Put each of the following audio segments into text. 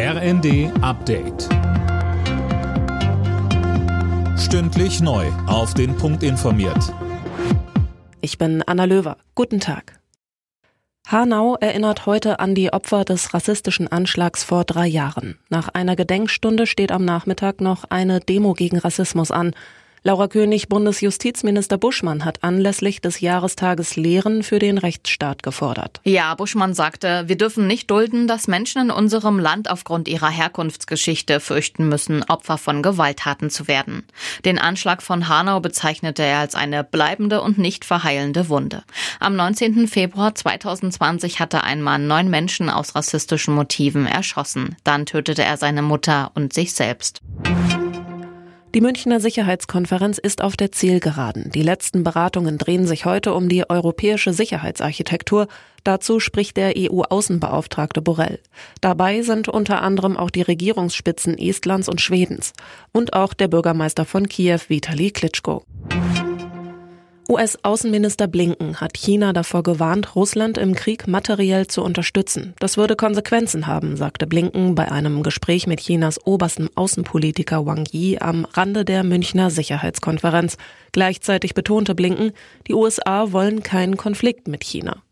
RND Update. Stündlich neu. Auf den Punkt informiert. Ich bin Anna Löwer. Guten Tag. Hanau erinnert heute an die Opfer des rassistischen Anschlags vor drei Jahren. Nach einer Gedenkstunde steht am Nachmittag noch eine Demo gegen Rassismus an. Laura König, Bundesjustizminister Buschmann hat anlässlich des Jahrestages Lehren für den Rechtsstaat gefordert. Ja, Buschmann sagte, wir dürfen nicht dulden, dass Menschen in unserem Land aufgrund ihrer Herkunftsgeschichte fürchten müssen, Opfer von Gewalttaten zu werden. Den Anschlag von Hanau bezeichnete er als eine bleibende und nicht verheilende Wunde. Am 19. Februar 2020 hatte ein Mann neun Menschen aus rassistischen Motiven erschossen. Dann tötete er seine Mutter und sich selbst. Die Münchner Sicherheitskonferenz ist auf der Zielgeraden. Die letzten Beratungen drehen sich heute um die europäische Sicherheitsarchitektur. Dazu spricht der EU-Außenbeauftragte Borrell. Dabei sind unter anderem auch die Regierungsspitzen Estlands und Schwedens und auch der Bürgermeister von Kiew Vitali Klitschko. US-Außenminister Blinken hat China davor gewarnt, Russland im Krieg materiell zu unterstützen. Das würde Konsequenzen haben, sagte Blinken bei einem Gespräch mit Chinas obersten Außenpolitiker Wang Yi am Rande der Münchner Sicherheitskonferenz. Gleichzeitig betonte Blinken, die USA wollen keinen Konflikt mit China.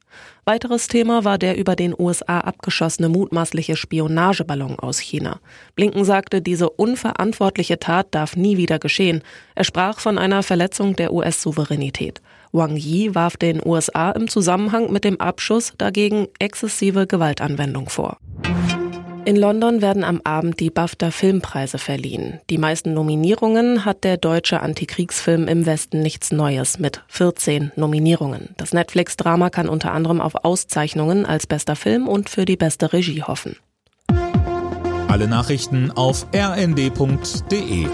Weiteres Thema war der über den USA abgeschossene mutmaßliche Spionageballon aus China. Blinken sagte, diese unverantwortliche Tat darf nie wieder geschehen. Er sprach von einer Verletzung der US-Souveränität. Wang Yi warf den USA im Zusammenhang mit dem Abschuss dagegen exzessive Gewaltanwendung vor. In London werden am Abend die BAFTA-Filmpreise verliehen. Die meisten Nominierungen hat der deutsche Antikriegsfilm im Westen nichts Neues mit 14 Nominierungen. Das Netflix-Drama kann unter anderem auf Auszeichnungen als bester Film und für die beste Regie hoffen. Alle Nachrichten auf rnd.de